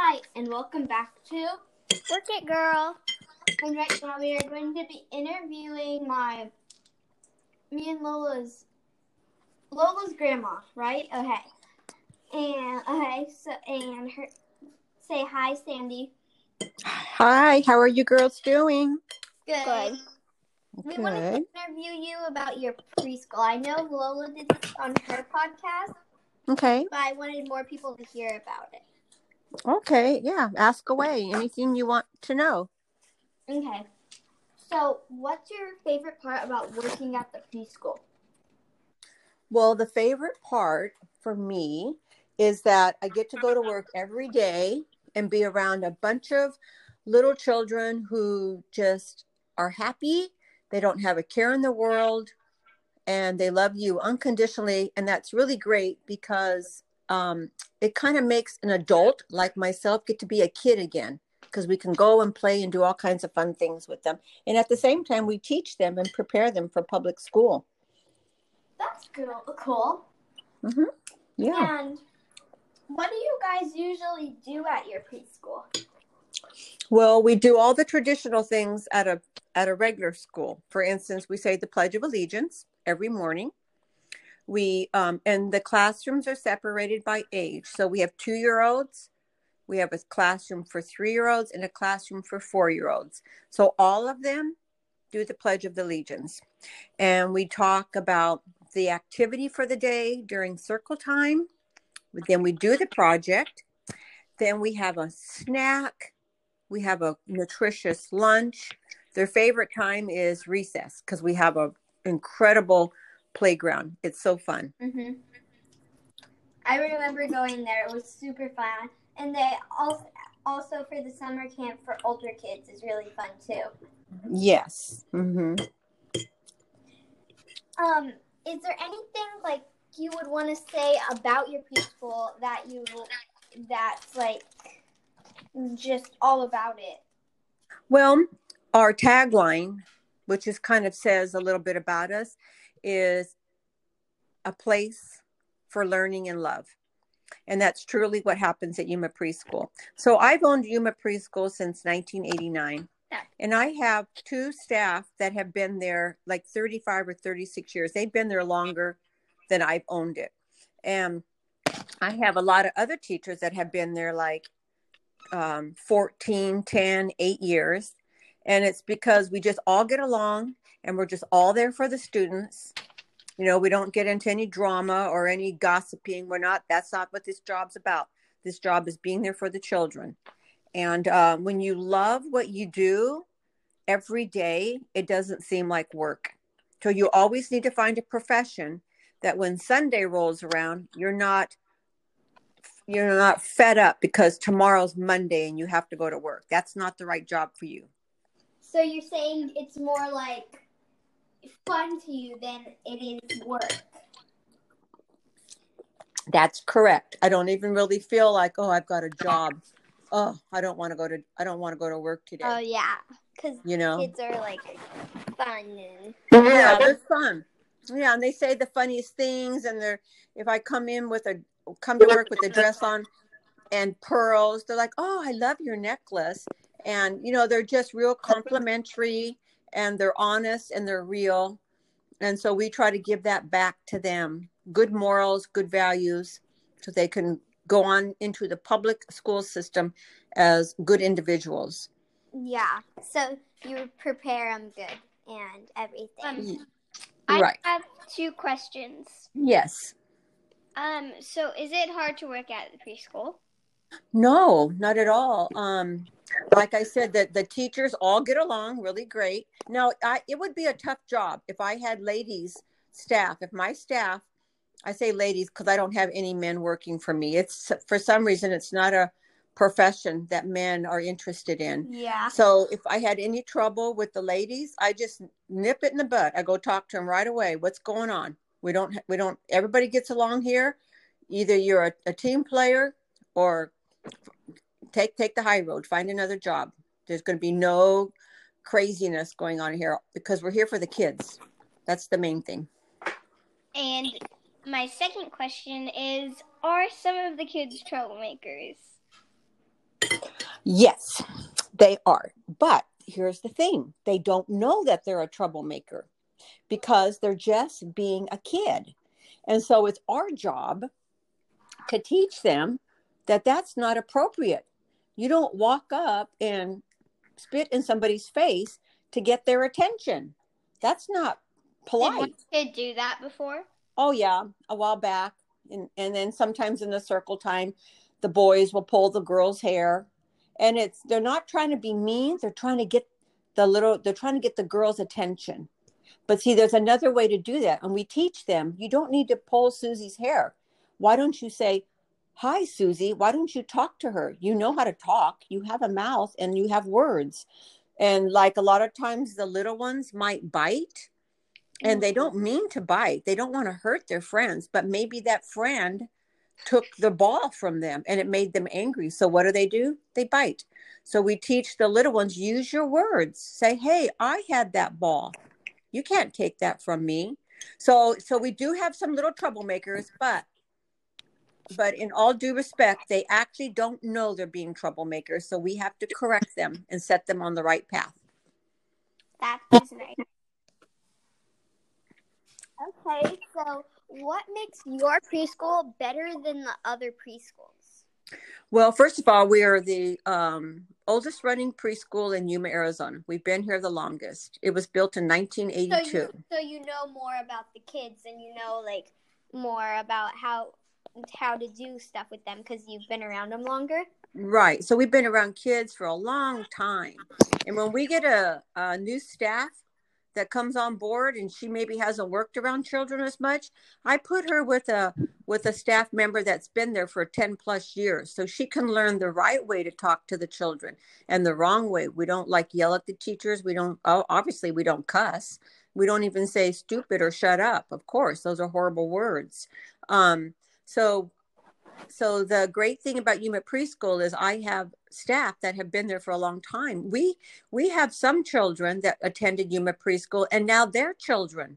Hi, and welcome back to Work It Girl. And right now we are going to be interviewing my me and Lola's Lola's grandma, right? Okay. And okay, so and her say hi, Sandy. Hi, how are you girls doing? Good. Good. We wanted to interview you about your preschool. I know Lola did this on her podcast, Okay. but I wanted more people to hear about it. Okay. Yeah. Ask away. Anything you want to know. Okay. So, what's your favorite part about working at the preschool? Well, the favorite part for me is that I get to go to work every day and be around a bunch of little children who just are happy. They don't have a care in the world and they love you unconditionally. And that's really great because um, it kind of makes an adult like myself get to be a kid again because we can go and play and do all kinds of fun things with them. And at the same time, we teach them and prepare them for public school. That's cool. Cool. Mm-hmm. Yeah. And what do you guys usually do at your preschool? Well, we do all the traditional things at a at a regular school. For instance, we say the Pledge of Allegiance every morning. We um, and the classrooms are separated by age. So we have two year olds, we have a classroom for three year olds, and a classroom for four year olds. So all of them do the Pledge of Allegiance, and we talk about the activity for the day during circle time. Then we do the project. Then we have a snack we have a nutritious lunch. Their favorite time is recess because we have a incredible playground. It's so fun. Mm-hmm. I remember going there. It was super fun, and they also also for the summer camp for older kids is really fun too. Yes. Mm-hmm. Um, is there anything like you would want to say about your preschool that you that's like just all about it? Well, our tagline, which is kind of says a little bit about us, is a place for learning and love. And that's truly what happens at Yuma Preschool. So I've owned Yuma Preschool since 1989. And I have two staff that have been there like 35 or 36 years. They've been there longer than I've owned it. And I have a lot of other teachers that have been there like um, 14, 10, 8 years. And it's because we just all get along and we're just all there for the students. You know, we don't get into any drama or any gossiping. We're not, that's not what this job's about. This job is being there for the children. And uh, when you love what you do every day, it doesn't seem like work. So you always need to find a profession that when Sunday rolls around, you're not you're not fed up because tomorrow's Monday and you have to go to work. That's not the right job for you. So you're saying it's more like fun to you than it is work. That's correct. I don't even really feel like, oh, I've got a job. Oh, I don't want to go to I don't want to go to work today. Oh yeah, because you know. kids are like fun and Yeah, they're fun. Yeah, and they say the funniest things and they're if I come in with a come to work with a dress on and pearls, they're like, "Oh, I love your necklace." And you know, they're just real complimentary and they're honest and they're real. And so we try to give that back to them. Good morals, good values so they can go on into the public school system as good individuals. yeah. So you prepare them good and everything. Um, I have two questions. Yes. Um, so is it hard to work at the preschool? No, not at all. Um, like I said, that the teachers all get along really great. Now, I, it would be a tough job if I had ladies staff. If my staff, I say ladies because I don't have any men working for me. It's for some reason it's not a profession that men are interested in. Yeah. So if I had any trouble with the ladies, I just nip it in the bud. I go talk to them right away. What's going on? We don't. We don't. Everybody gets along here. Either you're a, a team player or take take the high road. Find another job. There's going to be no craziness going on here because we're here for the kids. That's the main thing. And my second question is Are some of the kids troublemakers? Yes, they are. But here's the thing they don't know that they're a troublemaker because they're just being a kid. And so it's our job to teach them that that's not appropriate. You don't walk up and spit in somebody's face to get their attention. That's not polite. Did do that before? Oh yeah, a while back, and and then sometimes in the circle time, the boys will pull the girls' hair, and it's they're not trying to be mean. They're trying to get the little. They're trying to get the girls' attention. But see, there's another way to do that, and we teach them. You don't need to pull Susie's hair. Why don't you say, "Hi, Susie"? Why don't you talk to her? You know how to talk. You have a mouth and you have words. And like a lot of times, the little ones might bite and they don't mm-hmm. mean to bite they don't want to hurt their friends but maybe that friend took the ball from them and it made them angry so what do they do they bite so we teach the little ones use your words say hey i had that ball you can't take that from me so so we do have some little troublemakers but but in all due respect they actually don't know they're being troublemakers so we have to correct them and set them on the right path That's right. Okay. So, what makes your preschool better than the other preschools? Well, first of all, we are the um, oldest running preschool in Yuma, Arizona. We've been here the longest. It was built in So 1982. you, so you know more about the kids and you know like more about how how to do stuff with them because you've been around them longer. Right. So we've been around kids for a long time. And when we get a, a new staff that comes on board and she maybe hasn't worked around children as much, I put her with a with a staff member that's been there for 10 plus years so she can learn the right way to talk to the children and the wrong way. We don't like yell at the teachers. We don't oh, obviously we don't cuss. We don't even say stupid or shut up. Of course, those are horrible words. Um, so so the great thing about Yuma Preschool is I have staff that have been there for a long time. We we have some children that attended Yuma Preschool and now their children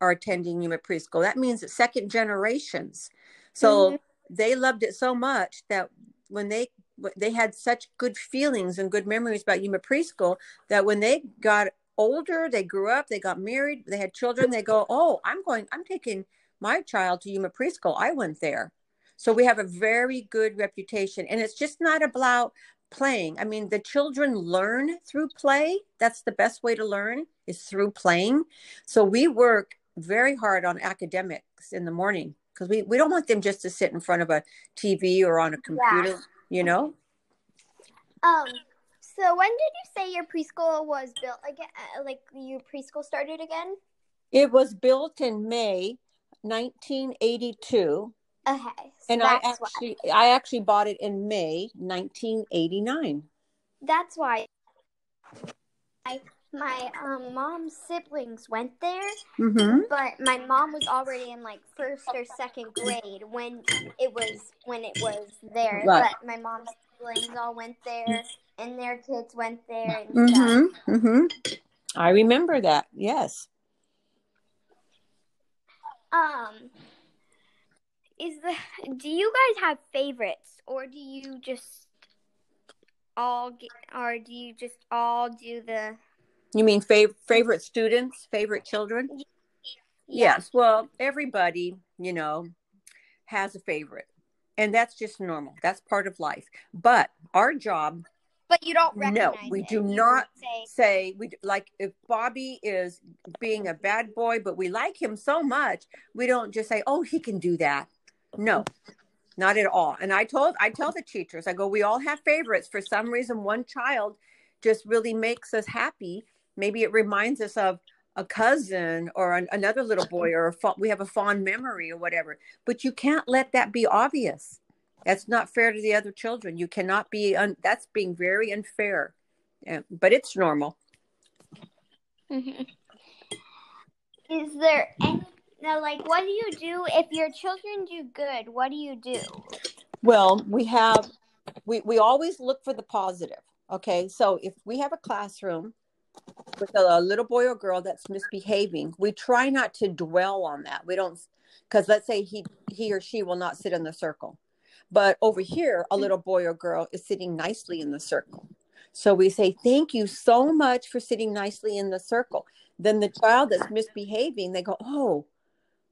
are attending Yuma Preschool. That means second generations. So mm-hmm. they loved it so much that when they they had such good feelings and good memories about Yuma Preschool that when they got older, they grew up, they got married, they had children, they go, "Oh, I'm going I'm taking my child to Yuma Preschool. I went there." So we have a very good reputation. And it's just not about playing. I mean, the children learn through play. That's the best way to learn is through playing. So we work very hard on academics in the morning because we, we don't want them just to sit in front of a TV or on a computer, you know? Um. So when did you say your preschool was built again? Uh, like your preschool started again? It was built in May 1982 Okay. so and I that's why. actually I actually bought it in May 1989. That's why. My my um mom's siblings went there, Mhm. but my mom was already in like first or second grade when it was when it was there. Right. But my mom's siblings all went there, and their kids went there and. Mhm. Mhm. I remember that. Yes. Um, is the do you guys have favorites, or do you just all get, or do you just all do the? You mean fav- favorite students, favorite children? Yes. Well, everybody, you know, has a favorite. And that's just normal. That's part of life. But our job, But you don't No, we it. do You not say say we like if Bobby is being a bad boy, but we like him so much, we don't just say, "Oh, he can do that." No. Not at all. And I told I tell the teachers, I go, "We all have favorites. For some reason one child just really makes us happy. Maybe it reminds us of a cousin or an, another little boy or a fa- we have a fond memory or whatever. But you can't let that be obvious. That's not fair to the other children. You cannot be un- that's being very unfair. Yeah, but it's normal. Mhm. Is there any now, like, what do you do if your children do good? What do you do? Well, we have we we always look for the positive. Okay, so if we have a classroom with a, a little boy or girl that's misbehaving, we try not to dwell on that. We don't because let's say he he or she will not sit in the circle. But over here, a little boy or girl is sitting nicely in the circle. So we say, Thank you so much for sitting nicely in the circle. Then the child that's misbehaving, they go, Oh,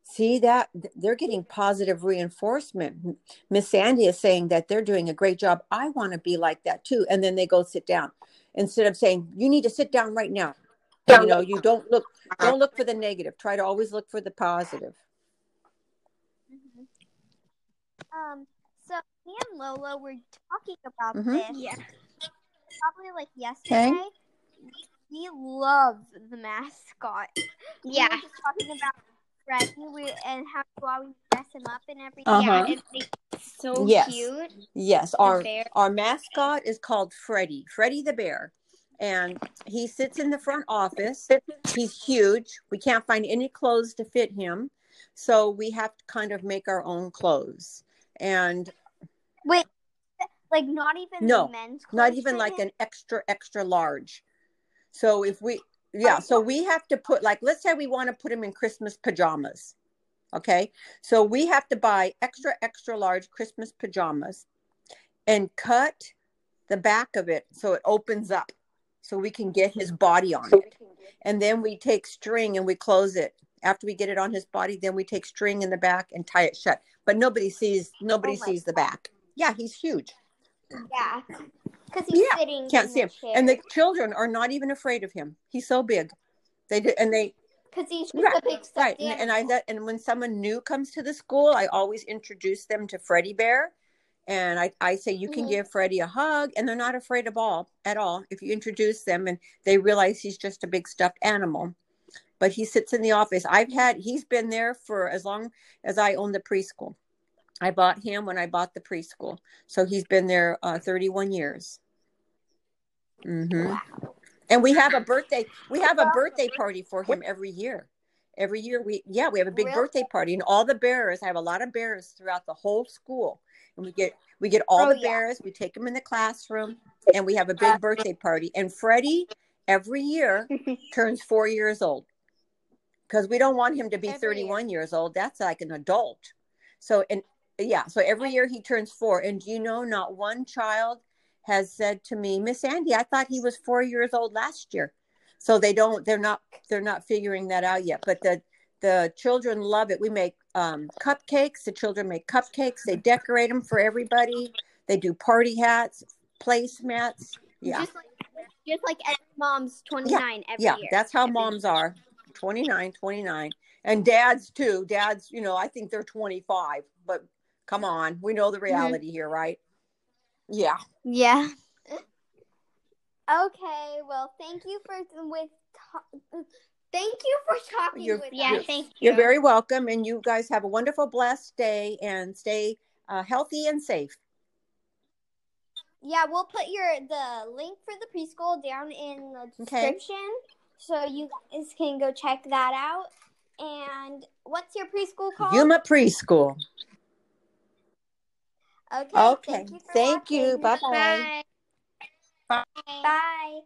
see that they're getting positive reinforcement. Miss Sandy is saying that they're doing a great job. I want to be like that too. And then they go sit down instead of saying, You need to sit down right now. You know, you don't look don't look for the negative. Try to always look for the positive. Um, so me and Lola were talking about mm-hmm. this. Yeah. Probably like yesterday. We love the mascot. Yeah. We Yeah. were just talking about Freddie we, and how we always dress him up and everything. Uh-huh. Yeah, it's so Yes. cute. Yes, our bear. our mascot is called Freddie, Freddie the bear. And he sits in the front office. He's huge. We can't find any clothes to fit him. So we have to kind of make our own clothes. And Wait, like not even No, the men's not even like him? an extra extra large. So if we yeah so oh. we have to put like let's say we want to put him in christmas pajamas okay? So we have to buy extra extra large christmas pajamas and cut the back of it so it opens up so we can get his body on it. And then we take string and we close it. After we get it on his body then we take string in the back and tie it shut. But nobody sees nobody Oh my sees the back yeah he's huge Yeah, because he's Yeah, sitting. can't see him. chair. And the children are not even afraid of him. He's so big. They do, and they Because he's just Right, a big stuffed right. And, and I let and when someone new comes to the school, I always introduce them to Freddie Bear, and I I say you can Mhm. give Freddie a hug, and they're not afraid of all at all if you introduce them and they realize he's just a big stuffed animal. But he sits in the office. I've had he's been there for as long as I own the preschool. I bought him when I bought the preschool, so he's been there uh, 31 years. hmm And we have a birthday. We have a birthday party for him every year. Every year we yeah we have a big Really? birthday party and all the bearers. I have a lot of bearers throughout the whole school, and we get we get all Oh, the yeah. bearers. We take them in the classroom, and we have a big birthday party. And Freddie every year turns four years old because we don't want him to be Every 31 years old. That's like an adult. So and yeah, so every year he turns four. And do you know, not one child has said to me, Miss Sandy, I thought he was four years old last year. So they don't, they're not, they're not figuring that out yet. But the the children love it. We make um, cupcakes. The children make cupcakes. They decorate them for everybody. They do party hats, placemats. Yeah, Just like, just like mom's 29 every yeah, year. that's how Every- moms are 29, 29. And dads too. Dads, you know, I think they're 25, but come on, we know the reality here, right? Yeah. Yeah. Okay. Well, thank you for with. To- thank you for talking You're- with Yeah, us. thank you. You're very welcome. And you guys have a wonderful, blessed day and stay uh, healthy and safe. Yeah, we'll put your the link for the preschool down in the Okay. description, so you guys can go check that out. And what's your preschool called? Yuma Preschool. Okay. Okay. Thank you. Thank you. Bye-bye. Bye. Bye.